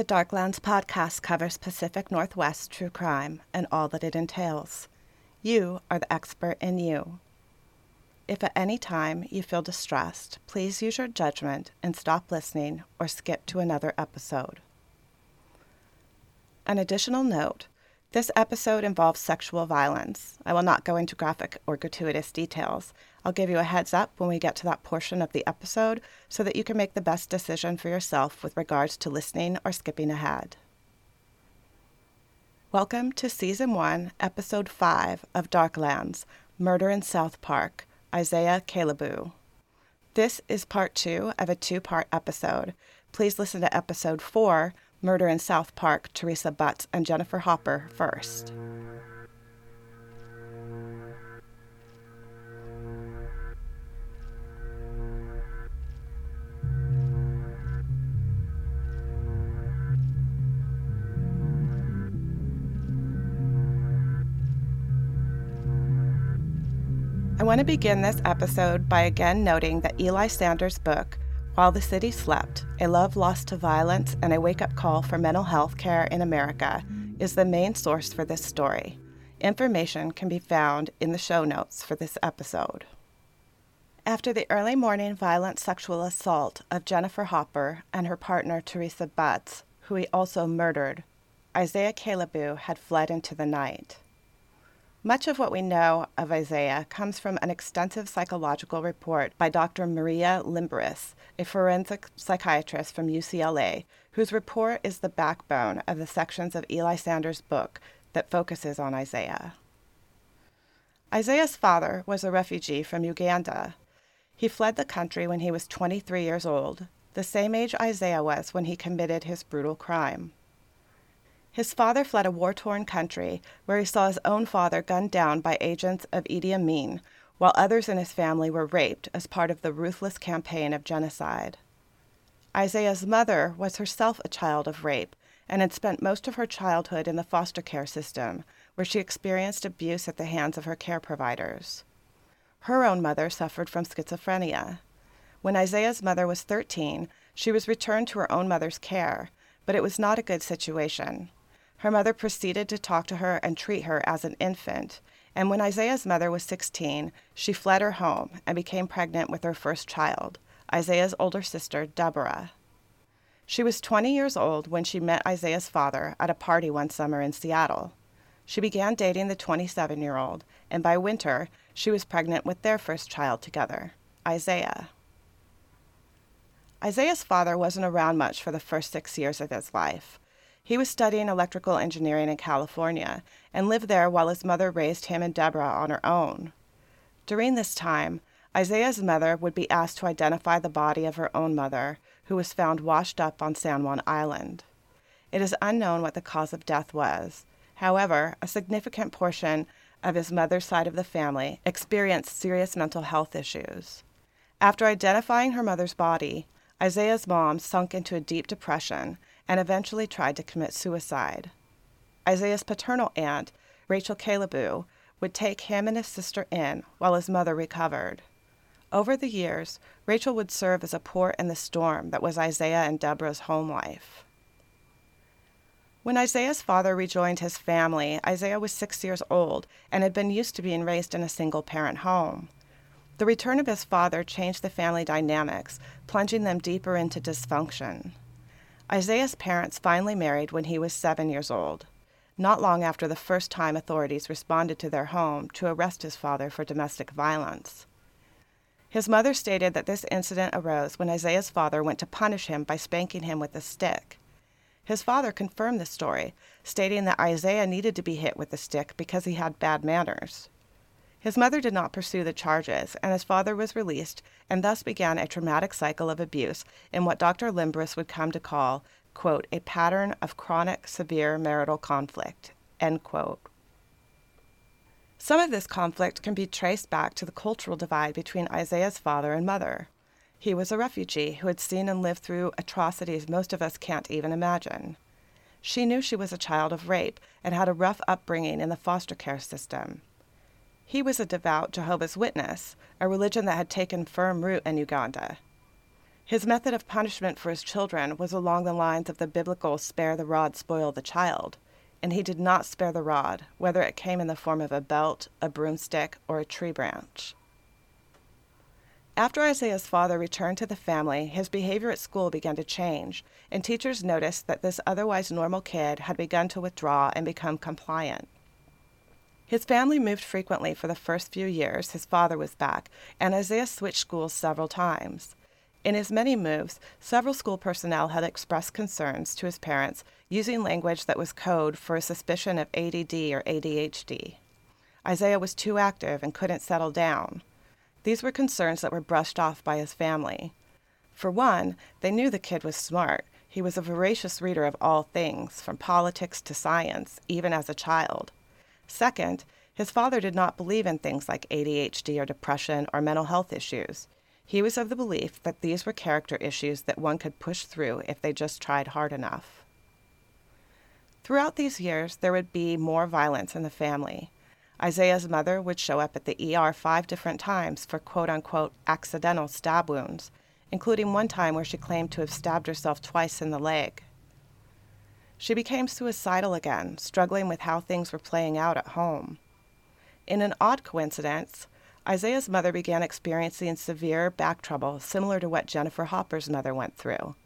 The Darklands podcast covers Pacific Northwest true crime and all that it entails. You are the expert in you. If at any time you feel distressed, please use your judgment and stop listening or skip to another episode. An additional note this episode involves sexual violence. I will not go into graphic or gratuitous details. I'll give you a heads up when we get to that portion of the episode so that you can make the best decision for yourself with regards to listening or skipping ahead. Welcome to Season 1, Episode 5 of Darklands Murder in South Park, Isaiah Kalebu. This is part two of a two part episode. Please listen to Episode 4, Murder in South Park, Teresa Butts and Jennifer Hopper, first. Want to begin this episode by again noting that Eli Sanders' book, While the City Slept A Love Lost to Violence and a Wake Up Call for Mental Health Care in America, is the main source for this story. Information can be found in the show notes for this episode. After the early morning violent sexual assault of Jennifer Hopper and her partner Teresa Butts, who he also murdered, Isaiah Kalebu had fled into the night. Much of what we know of Isaiah comes from an extensive psychological report by Dr. Maria Limberis, a forensic psychiatrist from UCLA, whose report is the backbone of the sections of Eli Sanders' book that focuses on Isaiah. Isaiah's father was a refugee from Uganda. He fled the country when he was 23 years old, the same age Isaiah was when he committed his brutal crime. His father fled a war torn country where he saw his own father gunned down by agents of Idi Amin, while others in his family were raped as part of the ruthless campaign of genocide. Isaiah's mother was herself a child of rape and had spent most of her childhood in the foster care system, where she experienced abuse at the hands of her care providers. Her own mother suffered from schizophrenia. When Isaiah's mother was 13, she was returned to her own mother's care, but it was not a good situation. Her mother proceeded to talk to her and treat her as an infant, and when Isaiah's mother was 16, she fled her home and became pregnant with her first child, Isaiah's older sister, Deborah. She was 20 years old when she met Isaiah's father at a party one summer in Seattle. She began dating the 27 year old, and by winter, she was pregnant with their first child together, Isaiah. Isaiah's father wasn't around much for the first six years of his life. He was studying electrical engineering in California and lived there while his mother raised him and Deborah on her own. During this time, Isaiah's mother would be asked to identify the body of her own mother, who was found washed up on San Juan Island. It is unknown what the cause of death was. However, a significant portion of his mother's side of the family experienced serious mental health issues. After identifying her mother's body, Isaiah's mom sunk into a deep depression and eventually tried to commit suicide. Isaiah's paternal aunt, Rachel Kalebu, would take him and his sister in while his mother recovered. Over the years, Rachel would serve as a port in the storm that was Isaiah and Deborah's home life. When Isaiah's father rejoined his family, Isaiah was six years old and had been used to being raised in a single parent home. The return of his father changed the family dynamics, plunging them deeper into dysfunction. Isaiah's parents finally married when he was seven years old, not long after the first time authorities responded to their home to arrest his father for domestic violence. His mother stated that this incident arose when Isaiah's father went to punish him by spanking him with a stick. His father confirmed the story, stating that Isaiah needed to be hit with the stick because he had bad manners. His mother did not pursue the charges, and his father was released, and thus began a traumatic cycle of abuse in what Dr. Limberis would come to call, quote, a pattern of chronic severe marital conflict, end quote. Some of this conflict can be traced back to the cultural divide between Isaiah's father and mother. He was a refugee who had seen and lived through atrocities most of us can't even imagine. She knew she was a child of rape and had a rough upbringing in the foster care system. He was a devout Jehovah's Witness, a religion that had taken firm root in Uganda. His method of punishment for his children was along the lines of the biblical spare the rod, spoil the child, and he did not spare the rod, whether it came in the form of a belt, a broomstick, or a tree branch. After Isaiah's father returned to the family, his behavior at school began to change, and teachers noticed that this otherwise normal kid had begun to withdraw and become compliant. His family moved frequently for the first few years his father was back, and Isaiah switched schools several times. In his many moves, several school personnel had expressed concerns to his parents using language that was code for a suspicion of ADD or ADHD. Isaiah was too active and couldn't settle down. These were concerns that were brushed off by his family. For one, they knew the kid was smart. He was a voracious reader of all things, from politics to science, even as a child. Second, his father did not believe in things like ADHD or depression or mental health issues. He was of the belief that these were character issues that one could push through if they just tried hard enough. Throughout these years, there would be more violence in the family. Isaiah's mother would show up at the ER five different times for quote unquote accidental stab wounds, including one time where she claimed to have stabbed herself twice in the leg. She became suicidal again, struggling with how things were playing out at home. In an odd coincidence, Isaiah's mother began experiencing severe back trouble similar to what Jennifer Hopper's mother went through.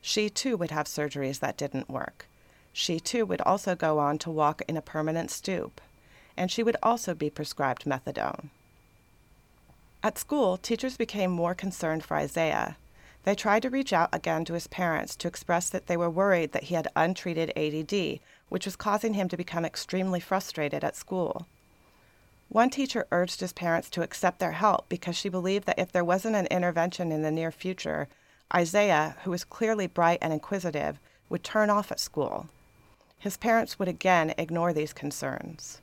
She too would have surgeries that didn't work. She too would also go on to walk in a permanent stoop, and she would also be prescribed methadone. At school, teachers became more concerned for Isaiah. They tried to reach out again to his parents to express that they were worried that he had untreated ADD, which was causing him to become extremely frustrated at school. One teacher urged his parents to accept their help because she believed that if there wasn't an intervention in the near future, Isaiah, who was clearly bright and inquisitive, would turn off at school. His parents would again ignore these concerns.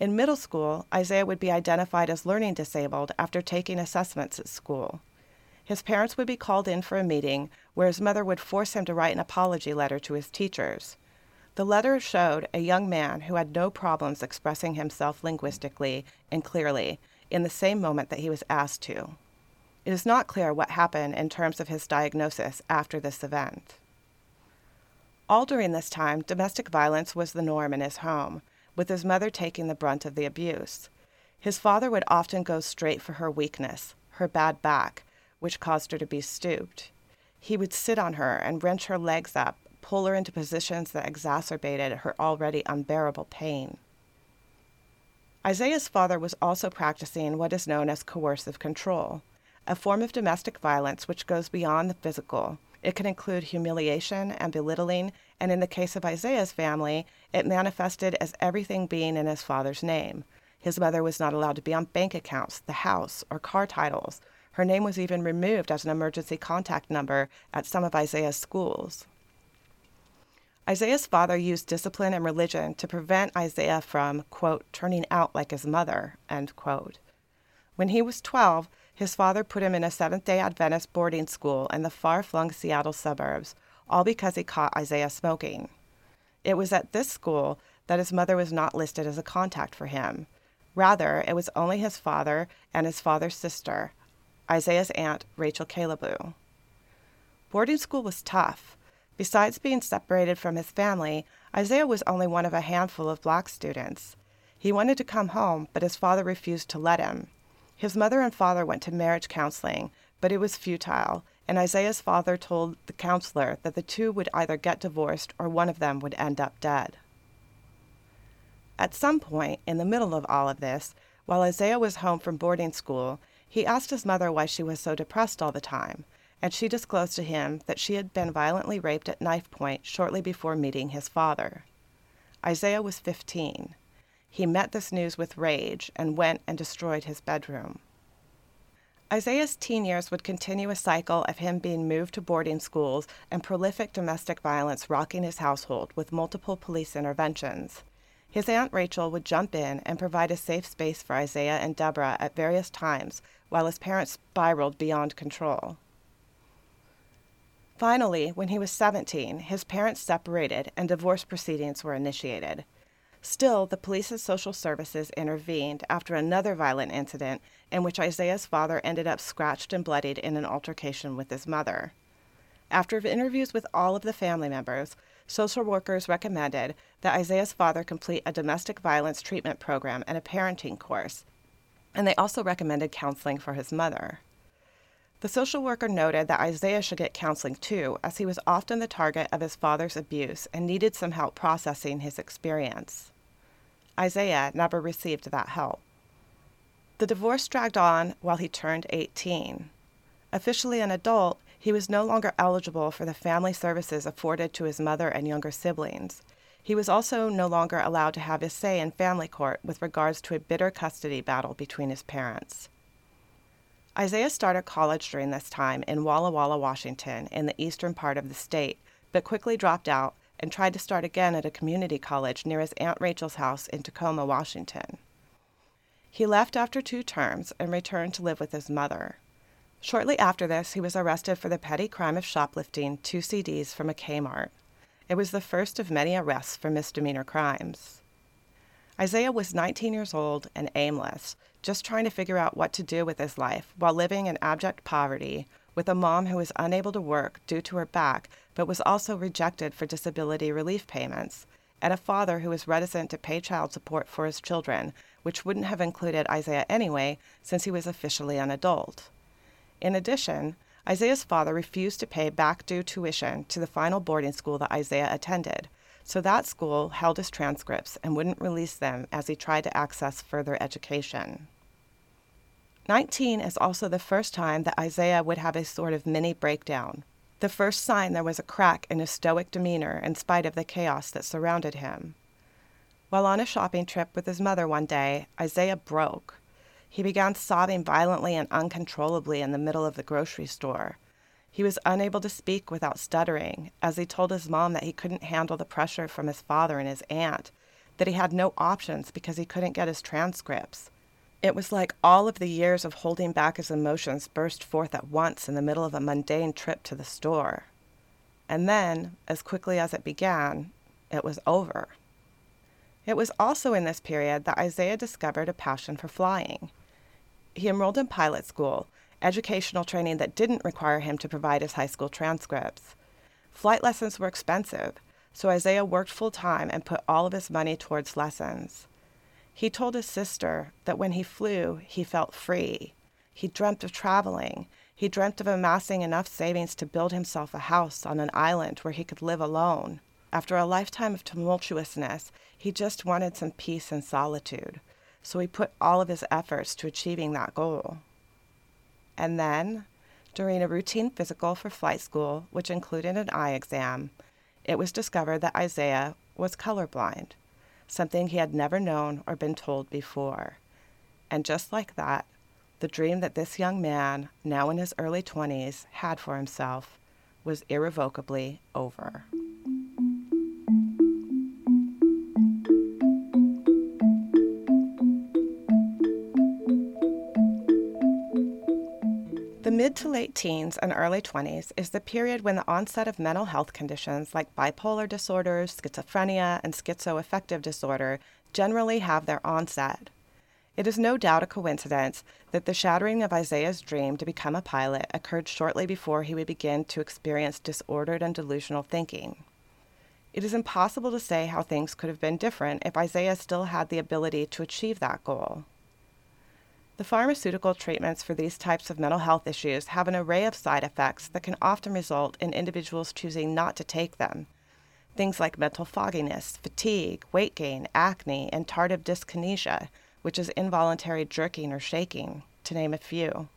In middle school, Isaiah would be identified as learning disabled after taking assessments at school. His parents would be called in for a meeting where his mother would force him to write an apology letter to his teachers. The letter showed a young man who had no problems expressing himself linguistically and clearly in the same moment that he was asked to. It is not clear what happened in terms of his diagnosis after this event. All during this time, domestic violence was the norm in his home, with his mother taking the brunt of the abuse. His father would often go straight for her weakness, her bad back, which caused her to be stooped. He would sit on her and wrench her legs up pull her into positions that exacerbated her already unbearable pain. Isaiah's father was also practicing what is known as coercive control, a form of domestic violence which goes beyond the physical. It can include humiliation and belittling, and in the case of Isaiah's family, it manifested as everything being in his father's name. His mother was not allowed to be on bank accounts, the house, or car titles. Her name was even removed as an emergency contact number at some of Isaiah's schools. Isaiah's father used discipline and religion to prevent Isaiah from, quote, turning out like his mother, end quote. When he was 12, his father put him in a Seventh day Adventist boarding school in the far flung Seattle suburbs, all because he caught Isaiah smoking. It was at this school that his mother was not listed as a contact for him. Rather, it was only his father and his father's sister, Isaiah's aunt, Rachel Kalebu. Boarding school was tough. Besides being separated from his family, Isaiah was only one of a handful of black students. He wanted to come home, but his father refused to let him. His mother and father went to marriage counseling, but it was futile, and Isaiah's father told the counselor that the two would either get divorced or one of them would end up dead. At some point, in the middle of all of this, while Isaiah was home from boarding school, he asked his mother why she was so depressed all the time, and she disclosed to him that she had been violently raped at knife point shortly before meeting his father. Isaiah was 15. He met this news with rage and went and destroyed his bedroom. Isaiah's teen years would continue a cycle of him being moved to boarding schools and prolific domestic violence rocking his household with multiple police interventions. His Aunt Rachel would jump in and provide a safe space for Isaiah and Deborah at various times while his parents spiraled beyond control. Finally, when he was 17, his parents separated and divorce proceedings were initiated. Still, the police and social services intervened after another violent incident in which Isaiah's father ended up scratched and bloodied in an altercation with his mother. After interviews with all of the family members, social workers recommended that Isaiah's father complete a domestic violence treatment program and a parenting course, and they also recommended counseling for his mother. The social worker noted that Isaiah should get counseling too, as he was often the target of his father's abuse and needed some help processing his experience. Isaiah never received that help. The divorce dragged on while he turned 18. Officially an adult, he was no longer eligible for the family services afforded to his mother and younger siblings. He was also no longer allowed to have his say in family court with regards to a bitter custody battle between his parents. Isaiah started college during this time in Walla Walla, Washington, in the eastern part of the state, but quickly dropped out and tried to start again at a community college near his Aunt Rachel's house in Tacoma, Washington. He left after two terms and returned to live with his mother. Shortly after this, he was arrested for the petty crime of shoplifting two CDs from a Kmart. It was the first of many arrests for misdemeanor crimes. Isaiah was 19 years old and aimless, just trying to figure out what to do with his life while living in abject poverty with a mom who was unable to work due to her back but was also rejected for disability relief payments, and a father who was reticent to pay child support for his children, which wouldn't have included Isaiah anyway since he was officially an adult. In addition, Isaiah's father refused to pay back due tuition to the final boarding school that Isaiah attended, so that school held his transcripts and wouldn't release them as he tried to access further education. 19 is also the first time that Isaiah would have a sort of mini breakdown. The first sign there was a crack in his stoic demeanor in spite of the chaos that surrounded him. While on a shopping trip with his mother one day, Isaiah broke. He began sobbing violently and uncontrollably in the middle of the grocery store. He was unable to speak without stuttering, as he told his mom that he couldn't handle the pressure from his father and his aunt, that he had no options because he couldn't get his transcripts. It was like all of the years of holding back his emotions burst forth at once in the middle of a mundane trip to the store. And then, as quickly as it began, it was over. It was also in this period that Isaiah discovered a passion for flying. He enrolled in pilot school educational training that didn't require him to provide his high school transcripts. Flight lessons were expensive, so Isaiah worked full time and put all of his money towards lessons. He told his sister that when he flew, he felt free. He dreamt of traveling. He dreamt of amassing enough savings to build himself a house on an island where he could live alone. After a lifetime of tumultuousness, he just wanted some peace and solitude, so he put all of his efforts to achieving that goal. And then, during a routine physical for flight school, which included an eye exam, it was discovered that Isaiah was colorblind, something he had never known or been told before. And just like that, the dream that this young man, now in his early 20s, had for himself was irrevocably over. Mid to late teens and early 20s is the period when the onset of mental health conditions like bipolar disorders, schizophrenia, and schizoaffective disorder generally have their onset. It is no doubt a coincidence that the shattering of Isaiah's dream to become a pilot occurred shortly before he would begin to experience disordered and delusional thinking. It is impossible to say how things could have been different if Isaiah still had the ability to achieve that goal. The pharmaceutical treatments for these types of mental health issues have an array of side effects that can often result in individuals choosing not to take them. Things like mental fogginess, fatigue, weight gain, acne, and tardive dyskinesia, which is involuntary jerking or shaking, to name a few.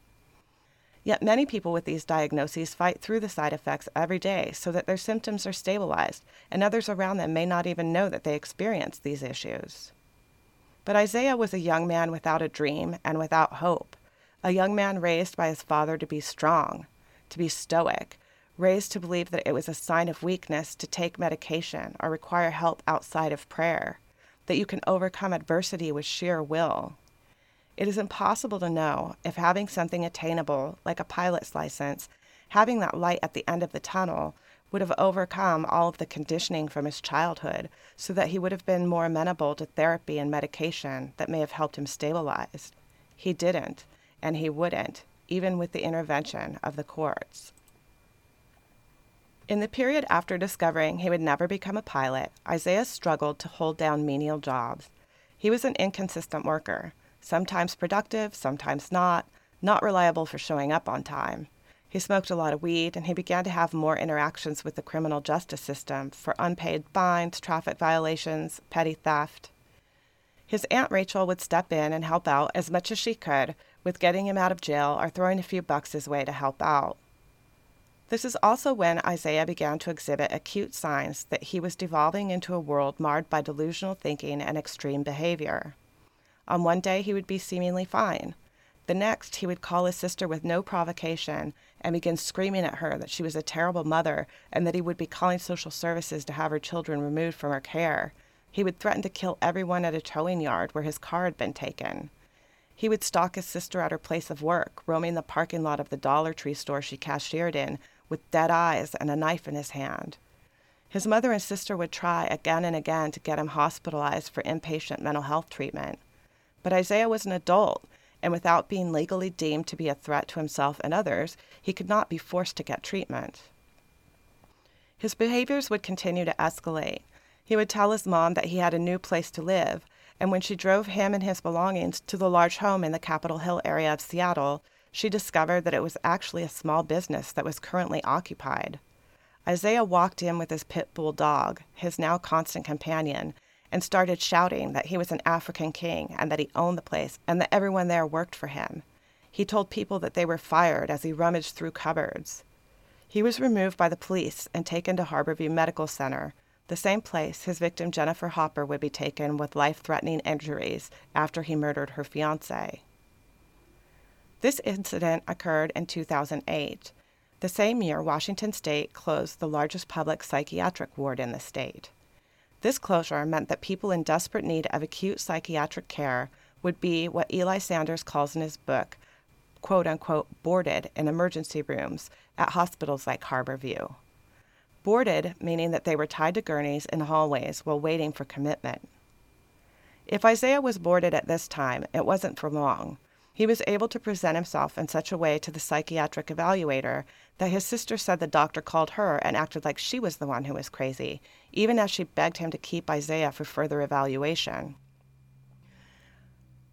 Yet many people with these diagnoses fight through the side effects every day so that their symptoms are stabilized, and others around them may not even know that they experience these issues. But Isaiah was a young man without a dream and without hope, a young man raised by his father to be strong, to be stoic, raised to believe that it was a sign of weakness to take medication or require help outside of prayer, that you can overcome adversity with sheer will. It is impossible to know if having something attainable, like a pilot's license, having that light at the end of the tunnel, would have overcome all of the conditioning from his childhood so that he would have been more amenable to therapy and medication that may have helped him stabilize. He didn't, and he wouldn't, even with the intervention of the courts. In the period after discovering he would never become a pilot, Isaiah struggled to hold down menial jobs. He was an inconsistent worker, sometimes productive, sometimes not, not reliable for showing up on time. He smoked a lot of weed and he began to have more interactions with the criminal justice system for unpaid fines, traffic violations, petty theft. His Aunt Rachel would step in and help out as much as she could with getting him out of jail or throwing a few bucks his way to help out. This is also when Isaiah began to exhibit acute signs that he was devolving into a world marred by delusional thinking and extreme behavior. On one day, he would be seemingly fine. The next, he would call his sister with no provocation and begin screaming at her that she was a terrible mother and that he would be calling social services to have her children removed from her care. He would threaten to kill everyone at a towing yard where his car had been taken. He would stalk his sister at her place of work, roaming the parking lot of the Dollar Tree store she cashiered in with dead eyes and a knife in his hand. His mother and sister would try again and again to get him hospitalized for inpatient mental health treatment. But Isaiah was an adult, and without being legally deemed to be a threat to himself and others, he could not be forced to get treatment. His behaviors would continue to escalate. He would tell his mom that he had a new place to live, and when she drove him and his belongings to the large home in the Capitol Hill area of Seattle, she discovered that it was actually a small business that was currently occupied. Isaiah walked in with his pit bull dog, his now constant companion, and started shouting that he was an African king and that he owned the place and that everyone there worked for him. He told people that they were fired as he rummaged through cupboards. He was removed by the police and taken to Harborview Medical Center, the same place his victim Jennifer Hopper would be taken with life threatening injuries after he murdered her fiance. This incident occurred in 2008. The same year, Washington state closed the largest public psychiatric ward in the state. This closure meant that people in desperate need of acute psychiatric care would be what Eli Sanders calls in his book, quote unquote, boarded in emergency rooms at hospitals like Harborview. Boarded meaning that they were tied to gurneys in hallways while waiting for commitment. If Isaiah was boarded at this time, it wasn't for long. He was able to present himself in such a way to the psychiatric evaluator that his sister said the doctor called her and acted like she was the one who was crazy, even as she begged him to keep Isaiah for further evaluation.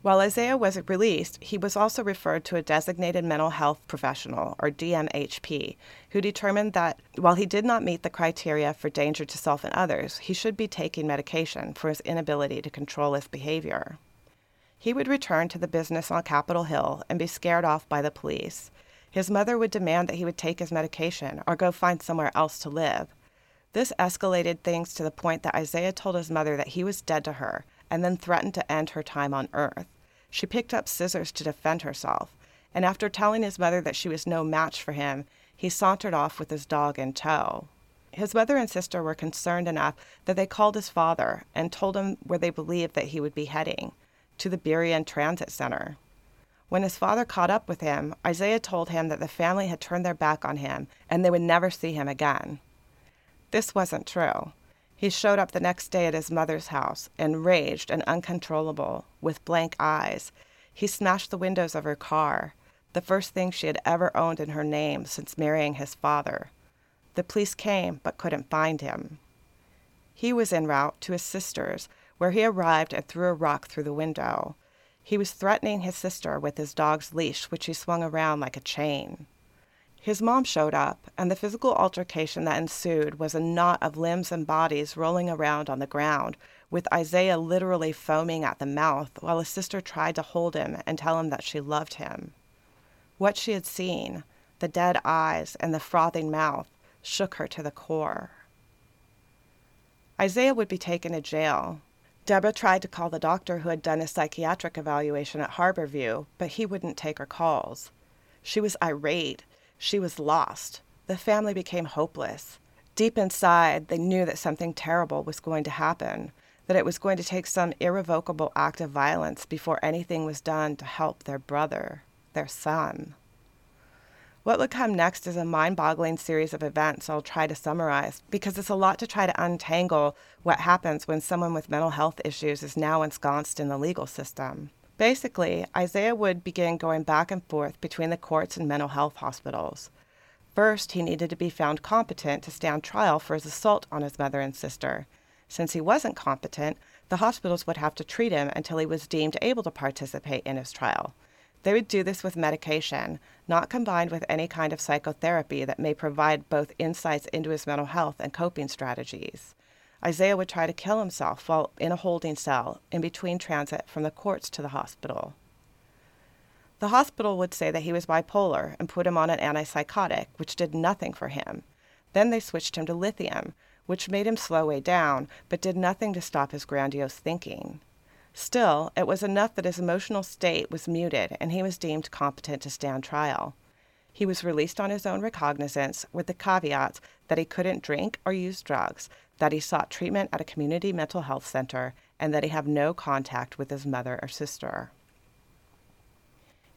While Isaiah was released, he was also referred to a designated mental health professional, or DMHP, who determined that while he did not meet the criteria for danger to self and others, he should be taking medication for his inability to control his behavior. He would return to the business on Capitol Hill and be scared off by the police. His mother would demand that he would take his medication or go find somewhere else to live. This escalated things to the point that Isaiah told his mother that he was dead to her and then threatened to end her time on earth. She picked up scissors to defend herself, and after telling his mother that she was no match for him, he sauntered off with his dog in tow. His mother and sister were concerned enough that they called his father and told him where they believed that he would be heading to the Burien Transit Center. When his father caught up with him, Isaiah told him that the family had turned their back on him and they would never see him again. This wasn't true. He showed up the next day at his mother's house, enraged and uncontrollable, with blank eyes. He smashed the windows of her car, the first thing she had ever owned in her name since marrying his father. The police came but couldn't find him. He was en route to his sister's, where he arrived and threw a rock through the window. He was threatening his sister with his dog's leash, which he swung around like a chain. His mom showed up, and the physical altercation that ensued was a knot of limbs and bodies rolling around on the ground, with Isaiah literally foaming at the mouth while his sister tried to hold him and tell him that she loved him. What she had seen, the dead eyes and the frothing mouth, shook her to the core. Isaiah would be taken to jail, Deborah tried to call the doctor who had done a psychiatric evaluation at Harborview, but he wouldn't take her calls. She was irate. She was lost. The family became hopeless. Deep inside, they knew that something terrible was going to happen, that it was going to take some irrevocable act of violence before anything was done to help their brother, their son. What would come next is a mind boggling series of events I'll try to summarize because it's a lot to try to untangle what happens when someone with mental health issues is now ensconced in the legal system. Basically, Isaiah would begin going back and forth between the courts and mental health hospitals. First, he needed to be found competent to stand trial for his assault on his mother and sister. Since he wasn't competent, the hospitals would have to treat him until he was deemed able to participate in his trial. They would do this with medication, not combined with any kind of psychotherapy that may provide both insights into his mental health and coping strategies. Isaiah would try to kill himself while in a holding cell in between transit from the courts to the hospital. The hospital would say that he was bipolar and put him on an antipsychotic, which did nothing for him. Then they switched him to lithium, which made him slow way down, but did nothing to stop his grandiose thinking. Still, it was enough that his emotional state was muted and he was deemed competent to stand trial. He was released on his own recognizance with the caveat that he couldn't drink or use drugs, that he sought treatment at a community mental health center, and that he have no contact with his mother or sister.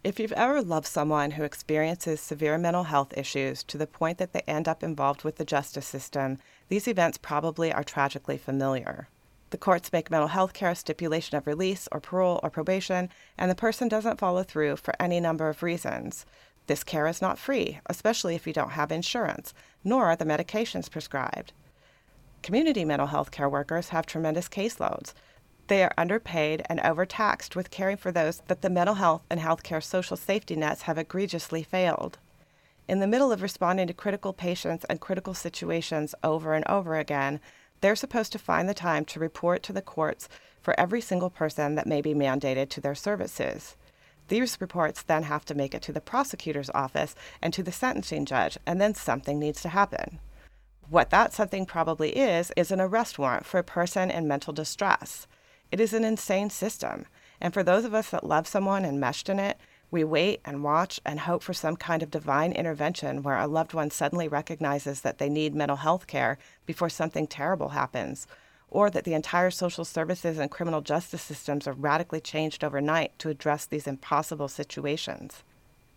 If you've ever loved someone who experiences severe mental health issues to the point that they end up involved with the justice system, these events probably are tragically familiar. The courts make mental health care a stipulation of release or parole or probation, and the person doesn't follow through for any number of reasons. This care is not free, especially if you don't have insurance, nor are the medications prescribed. Community mental health care workers have tremendous caseloads. They are underpaid and overtaxed with caring for those that the mental health and healthcare social safety nets have egregiously failed. In the middle of responding to critical patients and critical situations over and over again, they're supposed to find the time to report to the courts for every single person that may be mandated to their services. These reports then have to make it to the prosecutor's office and to the sentencing judge, and then something needs to happen. What that something probably is, is an arrest warrant for a person in mental distress. It is an insane system, and for those of us that love someone enmeshed in it, we wait and watch and hope for some kind of divine intervention where a loved one suddenly recognizes that they need mental health care before something terrible happens, or that the entire social services and criminal justice systems are radically changed overnight to address these impossible situations.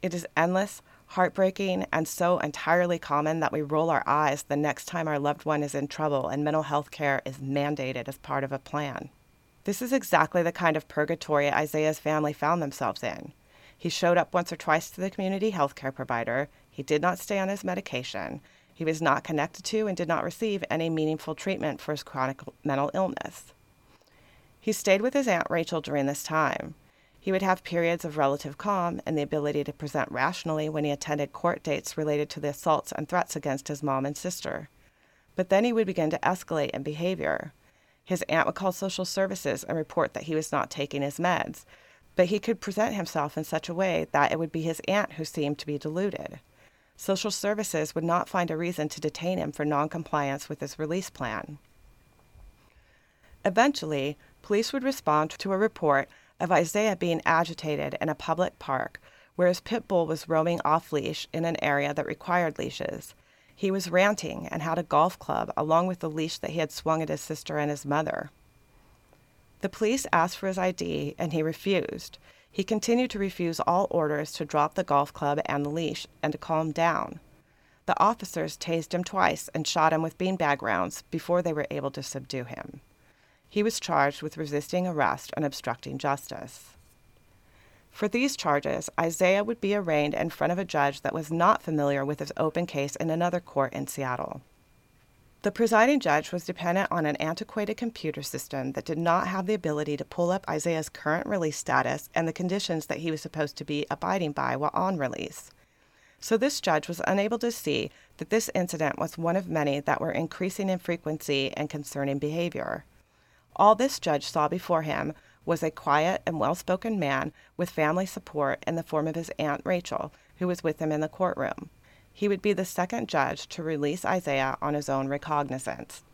It is endless, heartbreaking, and so entirely common that we roll our eyes the next time our loved one is in trouble and mental health care is mandated as part of a plan. This is exactly the kind of purgatory Isaiah's family found themselves in. He showed up once or twice to the community health care provider. He did not stay on his medication. He was not connected to and did not receive any meaningful treatment for his chronic mental illness. He stayed with his Aunt Rachel during this time. He would have periods of relative calm and the ability to present rationally when he attended court dates related to the assaults and threats against his mom and sister. But then he would begin to escalate in behavior. His aunt would call social services and report that he was not taking his meds, but he could present himself in such a way that it would be his aunt who seemed to be deluded. Social services would not find a reason to detain him for noncompliance with his release plan. Eventually, police would respond to a report of Isaiah being agitated in a public park where his pit bull was roaming off leash in an area that required leashes. He was ranting and had a golf club along with the leash that he had swung at his sister and his mother. The police asked for his ID and he refused. He continued to refuse all orders to drop the golf club and the leash and to calm down. The officers tased him twice and shot him with beanbag rounds before they were able to subdue him. He was charged with resisting arrest and obstructing justice. For these charges, Isaiah would be arraigned in front of a judge that was not familiar with his open case in another court in Seattle. The presiding judge was dependent on an antiquated computer system that did not have the ability to pull up Isaiah's current release status and the conditions that he was supposed to be abiding by while on release. So this judge was unable to see that this incident was one of many that were increasing in frequency and concerning behavior. All this judge saw before him was a quiet and well spoken man with family support in the form of his Aunt Rachel, who was with him in the courtroom. He would be the second judge to release Isaiah on his own recognizance.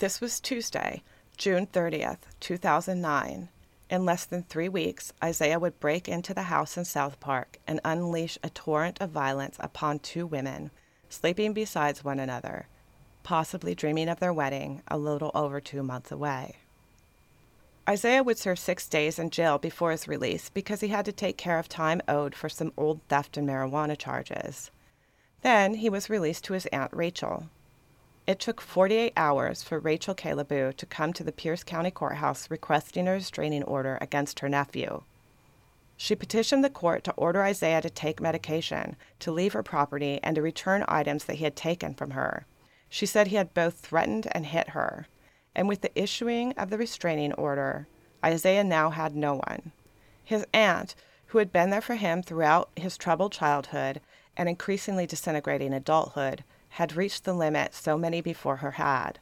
This was Tuesday, June 30th, 2009. In less than three weeks, Isaiah would break into the house in South Park and unleash a torrent of violence upon two women, sleeping beside one another, possibly dreaming of their wedding a little over two months away. Isaiah would serve six days in jail before his release because he had to take care of time owed for some old theft and marijuana charges. Then he was released to his Aunt Rachel. It took 48 hours for Rachel Kalebu to come to the Pierce County Courthouse requesting a restraining order against her nephew. She petitioned the court to order Isaiah to take medication, to leave her property, and to return items that he had taken from her. She said he had both threatened and hit her. And with the issuing of the restraining order, Isaiah now had no one. His aunt, who had been there for him throughout his troubled childhood and increasingly disintegrating adulthood, had reached the limit so many before her had.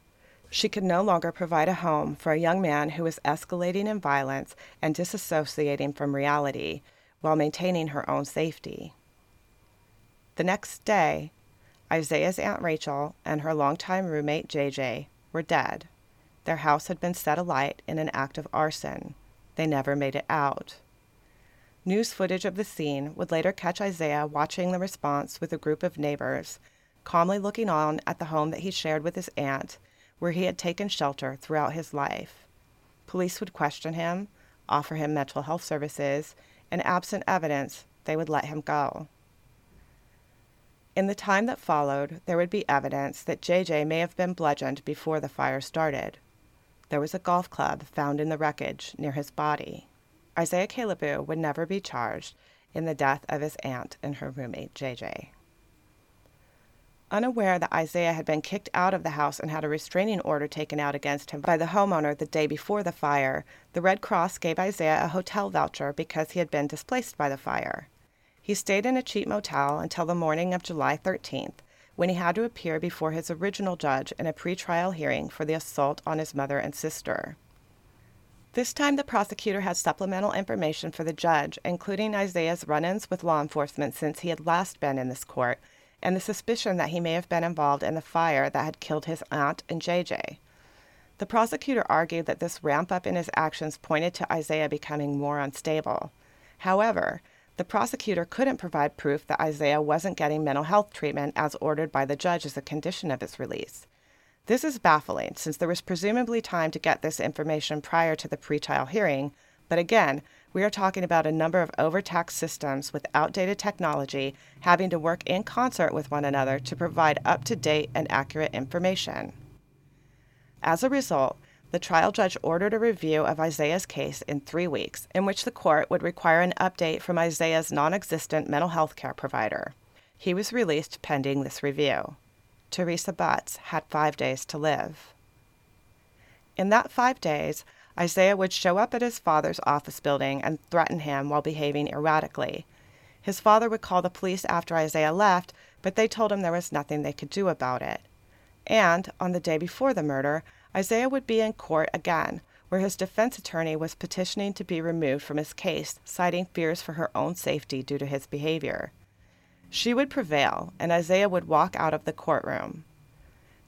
She could no longer provide a home for a young man who was escalating in violence and disassociating from reality while maintaining her own safety. The next day, Isaiah's Aunt Rachel and her longtime roommate JJ were dead. Their house had been set alight in an act of arson. They never made it out. News footage of the scene would later catch Isaiah watching the response with a group of neighbors, calmly looking on at the home that he shared with his aunt where he had taken shelter throughout his life. Police would question him, offer him mental health services, and absent evidence, they would let him go. In the time that followed, there would be evidence that JJ may have been bludgeoned before the fire started. There was a golf club found in the wreckage near his body. Isaiah Kalebu would never be charged in the death of his aunt and her roommate, JJ. Unaware that Isaiah had been kicked out of the house and had a restraining order taken out against him by the homeowner the day before the fire, the Red Cross gave Isaiah a hotel voucher because he had been displaced by the fire. He stayed in a cheap motel until the morning of July 13th, when he had to appear before his original judge in a pretrial hearing for the assault on his mother and sister. This time, the prosecutor had supplemental information for the judge, including Isaiah's run ins with law enforcement since he had last been in this court and the suspicion that he may have been involved in the fire that had killed his aunt and JJ. The prosecutor argued that this ramp up in his actions pointed to Isaiah becoming more unstable. However, the prosecutor couldn't provide proof that Isaiah wasn't getting mental health treatment as ordered by the judge as a condition of his release. This is baffling since there was presumably time to get this information prior to the pretrial hearing, but again, we are talking about a number of overtaxed systems with outdated technology having to work in concert with one another to provide up to date and accurate information. As a result, the trial judge ordered a review of Isaiah's case in three weeks, in which the court would require an update from Isaiah's non existent mental health care provider. He was released pending this review. Teresa Butts had five days to live. In that five days, Isaiah would show up at his father's office building and threaten him while behaving erratically. His father would call the police after Isaiah left, but they told him there was nothing they could do about it. And on the day before the murder, Isaiah would be in court again, where his defense attorney was petitioning to be removed from his case, citing fears for her own safety due to his behavior. She would prevail, and Isaiah would walk out of the courtroom.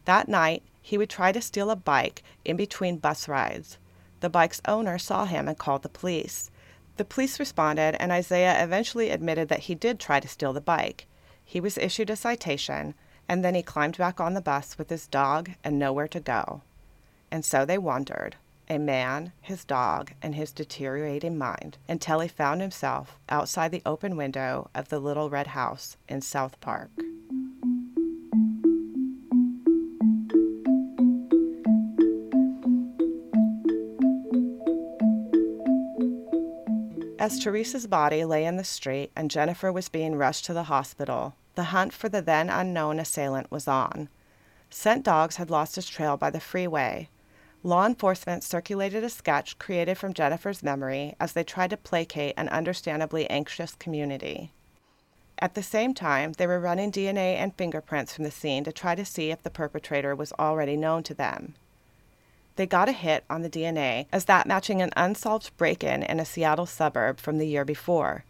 That night, he would try to steal a bike in between bus rides. The bike's owner saw him and called the police. The police responded, and Isaiah eventually admitted that he did try to steal the bike. He was issued a citation, and then he climbed back on the bus with his dog and nowhere to go. And so they wandered, a man, his dog, and his deteriorating mind, until he found himself outside the open window of the little red house in South Park. As Teresa's body lay in the street and Jennifer was being rushed to the hospital, the hunt for the then unknown assailant was on. Scent dogs had lost his trail by the freeway. Law enforcement circulated a sketch created from Jennifer's memory as they tried to placate an understandably anxious community. At the same time, they were running DNA and fingerprints from the scene to try to see if the perpetrator was already known to them they got a hit on the DNA as that matching an unsolved break in in a Seattle suburb from the year before.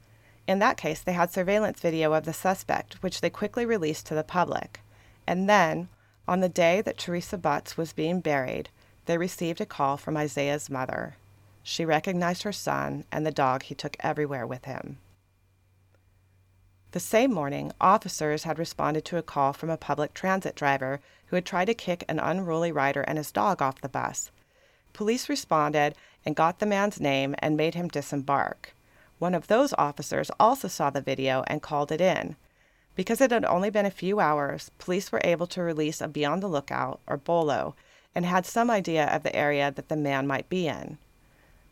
In that case, they had surveillance video of the suspect, which they quickly released to the public. And then, on the day that Teresa Butts was being buried, they received a call from Isaiah's mother. She recognized her son and the dog he took everywhere with him. The same morning, officers had responded to a call from a public transit driver who had tried to kick an unruly rider and his dog off the bus. Police responded and got the man's name and made him disembark. One of those officers also saw the video and called it in. Because it had only been a few hours, police were able to release a beyond the lookout, or BOLO, and had some idea of the area that the man might be in.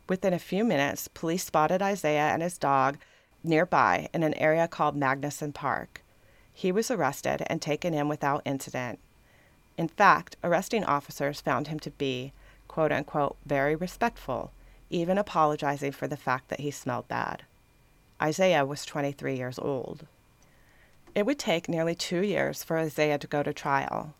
Within a few minutes, police spotted Isaiah and his dog nearby in an area called Magnuson Park. He was arrested and taken in without incident. In fact, arresting officers found him to be, quote unquote, very respectful, even apologizing for the fact that he smelled bad. Isaiah was 23 years old. It would take nearly two years for Isaiah to go to trial.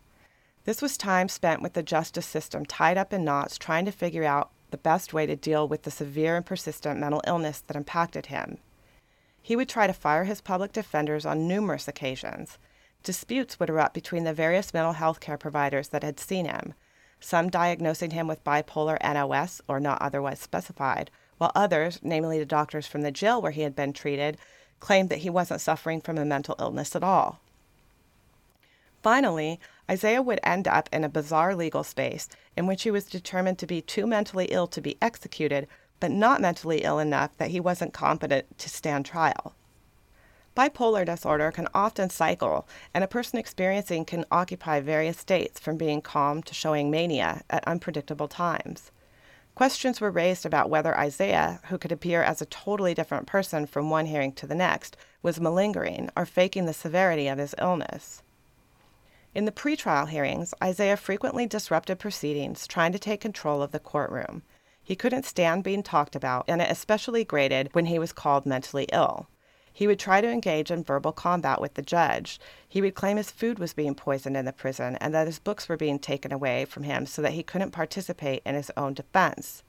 This was time spent with the justice system tied up in knots trying to figure out the best way to deal with the severe and persistent mental illness that impacted him. He would try to fire his public defenders on numerous occasions. Disputes would erupt between the various mental health care providers that had seen him, some diagnosing him with bipolar NOS or not otherwise specified, while others, namely the doctors from the jail where he had been treated, claimed that he wasn't suffering from a mental illness at all. Finally, Isaiah would end up in a bizarre legal space in which he was determined to be too mentally ill to be executed, but not mentally ill enough that he wasn't competent to stand trial. Bipolar disorder can often cycle, and a person experiencing can occupy various states from being calm to showing mania at unpredictable times. Questions were raised about whether Isaiah, who could appear as a totally different person from one hearing to the next, was malingering or faking the severity of his illness. In the pretrial hearings, Isaiah frequently disrupted proceedings, trying to take control of the courtroom. He couldn't stand being talked about, and it especially grated when he was called mentally ill. He would try to engage in verbal combat with the judge. He would claim his food was being poisoned in the prison and that his books were being taken away from him so that he couldn't participate in his own defense.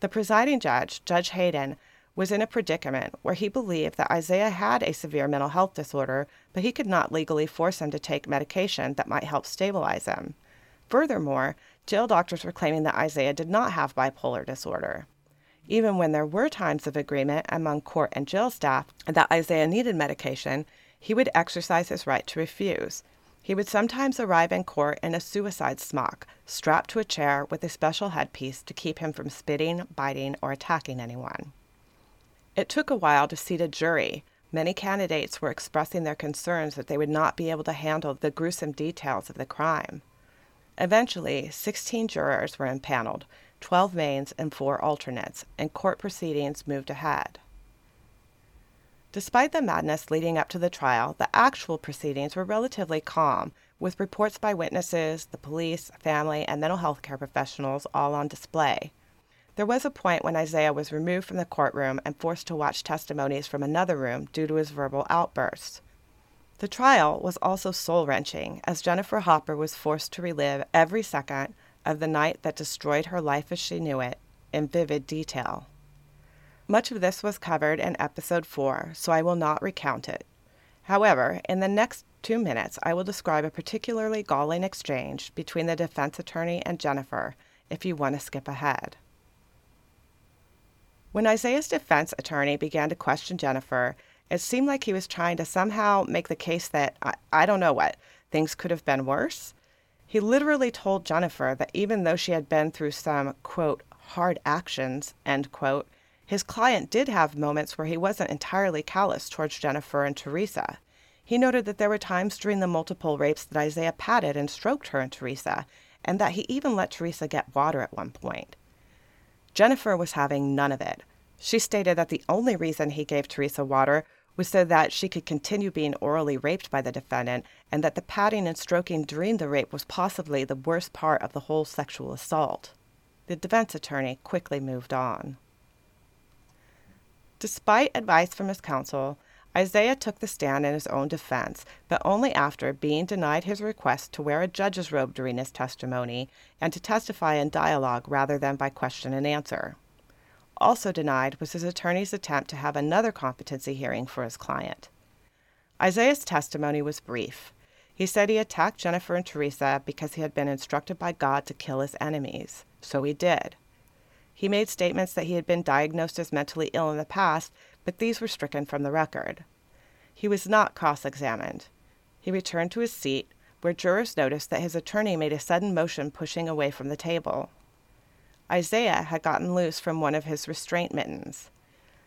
The presiding judge, Judge Hayden, was in a predicament where he believed that Isaiah had a severe mental health disorder, but he could not legally force him to take medication that might help stabilize him. Furthermore, jail doctors were claiming that Isaiah did not have bipolar disorder. Even when there were times of agreement among court and jail staff that Isaiah needed medication, he would exercise his right to refuse. He would sometimes arrive in court in a suicide smock, strapped to a chair with a special headpiece to keep him from spitting, biting, or attacking anyone. It took a while to seat a jury. Many candidates were expressing their concerns that they would not be able to handle the gruesome details of the crime. Eventually, 16 jurors were impaneled, 12 mains, and 4 alternates, and court proceedings moved ahead. Despite the madness leading up to the trial, the actual proceedings were relatively calm, with reports by witnesses, the police, family, and mental health care professionals all on display. There was a point when Isaiah was removed from the courtroom and forced to watch testimonies from another room due to his verbal outbursts. The trial was also soul wrenching, as Jennifer Hopper was forced to relive every second of the night that destroyed her life as she knew it in vivid detail. Much of this was covered in episode 4, so I will not recount it. However, in the next two minutes, I will describe a particularly galling exchange between the defense attorney and Jennifer if you want to skip ahead. When Isaiah's defense attorney began to question Jennifer, it seemed like he was trying to somehow make the case that, I, I don't know what, things could have been worse. He literally told Jennifer that even though she had been through some, quote, hard actions, end quote, his client did have moments where he wasn't entirely callous towards Jennifer and Teresa. He noted that there were times during the multiple rapes that Isaiah patted and stroked her and Teresa, and that he even let Teresa get water at one point. Jennifer was having none of it. She stated that the only reason he gave Teresa water was so that she could continue being orally raped by the defendant, and that the patting and stroking during the rape was possibly the worst part of the whole sexual assault. The defense attorney quickly moved on. Despite advice from his counsel, Isaiah took the stand in his own defense, but only after being denied his request to wear a judge's robe during his testimony and to testify in dialogue rather than by question and answer. Also denied was his attorney's attempt to have another competency hearing for his client. Isaiah's testimony was brief. He said he attacked Jennifer and Teresa because he had been instructed by God to kill his enemies. So he did. He made statements that he had been diagnosed as mentally ill in the past, but these were stricken from the record. He was not cross examined. He returned to his seat, where jurors noticed that his attorney made a sudden motion pushing away from the table. Isaiah had gotten loose from one of his restraint mittens.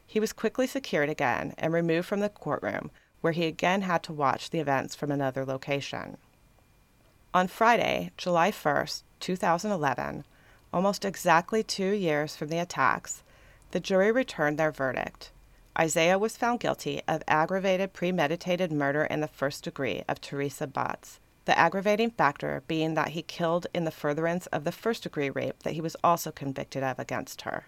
He was quickly secured again and removed from the courtroom, where he again had to watch the events from another location. On Friday, July 1st, 2011, almost exactly two years from the attacks, the jury returned their verdict. Isaiah was found guilty of aggravated premeditated murder in the first degree of Teresa Butz, the aggravating factor being that he killed in the furtherance of the first degree rape that he was also convicted of against her.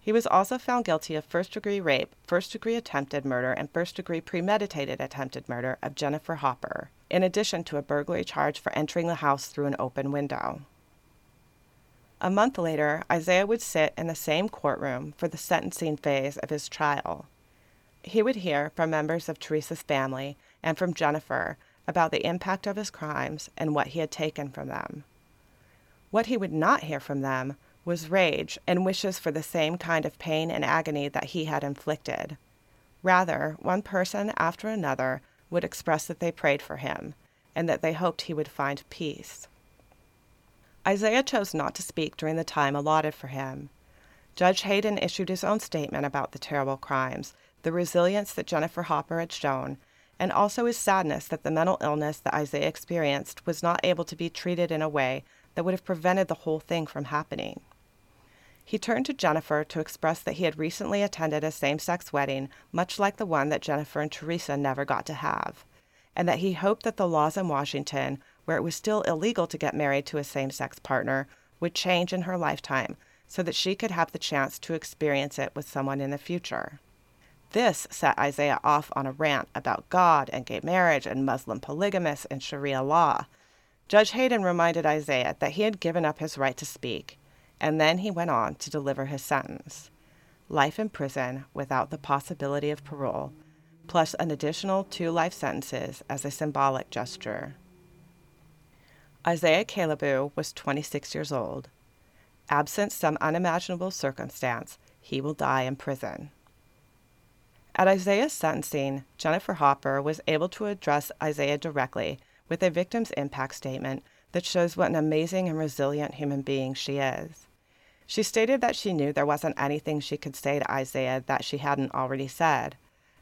He was also found guilty of first degree rape, first degree attempted murder, and first degree premeditated attempted murder of Jennifer Hopper, in addition to a burglary charge for entering the house through an open window. A month later, Isaiah would sit in the same courtroom for the sentencing phase of his trial. He would hear from members of Teresa's family and from Jennifer about the impact of his crimes and what he had taken from them. What he would not hear from them was rage and wishes for the same kind of pain and agony that he had inflicted. Rather, one person after another would express that they prayed for him and that they hoped he would find peace. Isaiah chose not to speak during the time allotted for him. Judge Hayden issued his own statement about the terrible crimes, the resilience that Jennifer Hopper had shown, and also his sadness that the mental illness that Isaiah experienced was not able to be treated in a way that would have prevented the whole thing from happening. He turned to Jennifer to express that he had recently attended a same sex wedding, much like the one that Jennifer and Teresa never got to have, and that he hoped that the laws in Washington, where it was still illegal to get married to a same sex partner, would change in her lifetime so that she could have the chance to experience it with someone in the future. This set Isaiah off on a rant about God and gay marriage and Muslim polygamists and Sharia law. Judge Hayden reminded Isaiah that he had given up his right to speak, and then he went on to deliver his sentence life in prison without the possibility of parole, plus an additional two life sentences as a symbolic gesture. Isaiah Kalebu was 26 years old. Absent some unimaginable circumstance, he will die in prison. At Isaiah's sentencing, Jennifer Hopper was able to address Isaiah directly with a victim's impact statement that shows what an amazing and resilient human being she is. She stated that she knew there wasn't anything she could say to Isaiah that she hadn't already said.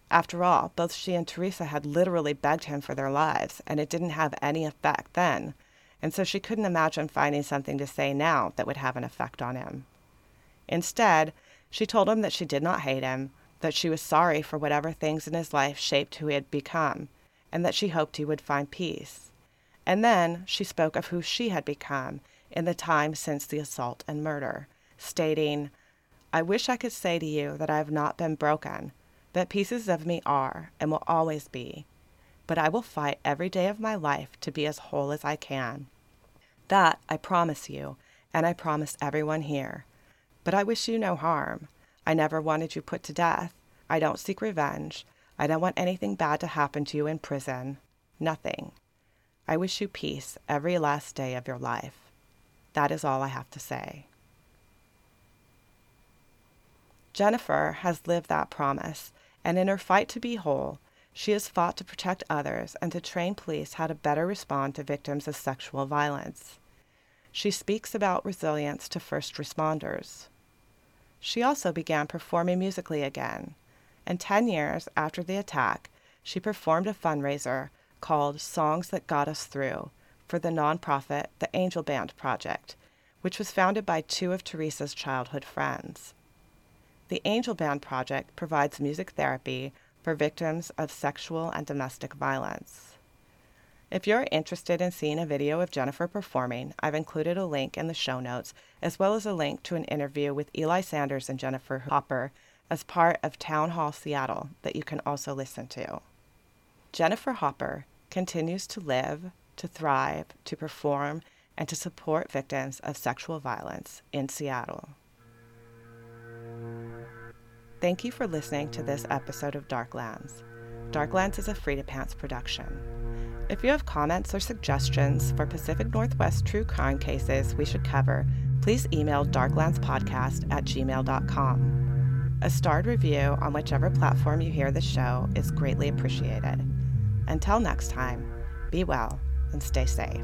After all, both she and Teresa had literally begged him for their lives, and it didn't have any effect then, and so she couldn't imagine finding something to say now that would have an effect on him. Instead, she told him that she did not hate him, that she was sorry for whatever things in his life shaped who he had become, and that she hoped he would find peace. And then she spoke of who she had become in the time since the assault and murder, stating, I wish I could say to you that I have not been broken, that pieces of me are and will always be, but I will fight every day of my life to be as whole as I can. That I promise you, and I promise everyone here. But I wish you no harm. I never wanted you put to death. I don't seek revenge. I don't want anything bad to happen to you in prison. Nothing. I wish you peace every last day of your life. That is all I have to say. Jennifer has lived that promise, and in her fight to be whole, she has fought to protect others and to train police how to better respond to victims of sexual violence. She speaks about resilience to first responders. She also began performing musically again, and 10 years after the attack, she performed a fundraiser called Songs That Got Us Through for the nonprofit The Angel Band Project, which was founded by two of Teresa's childhood friends. The Angel Band Project provides music therapy for victims of sexual and domestic violence. If you're interested in seeing a video of Jennifer performing, I've included a link in the show notes, as well as a link to an interview with Eli Sanders and Jennifer Hopper as part of Town Hall Seattle that you can also listen to. Jennifer Hopper continues to live, to thrive, to perform, and to support victims of sexual violence in Seattle. Thank you for listening to this episode of Darklands. Darklands is a Free to Pants production. If you have comments or suggestions for Pacific Northwest true crime cases we should cover, please email darklandspodcast at gmail.com. A starred review on whichever platform you hear the show is greatly appreciated. Until next time, be well and stay safe.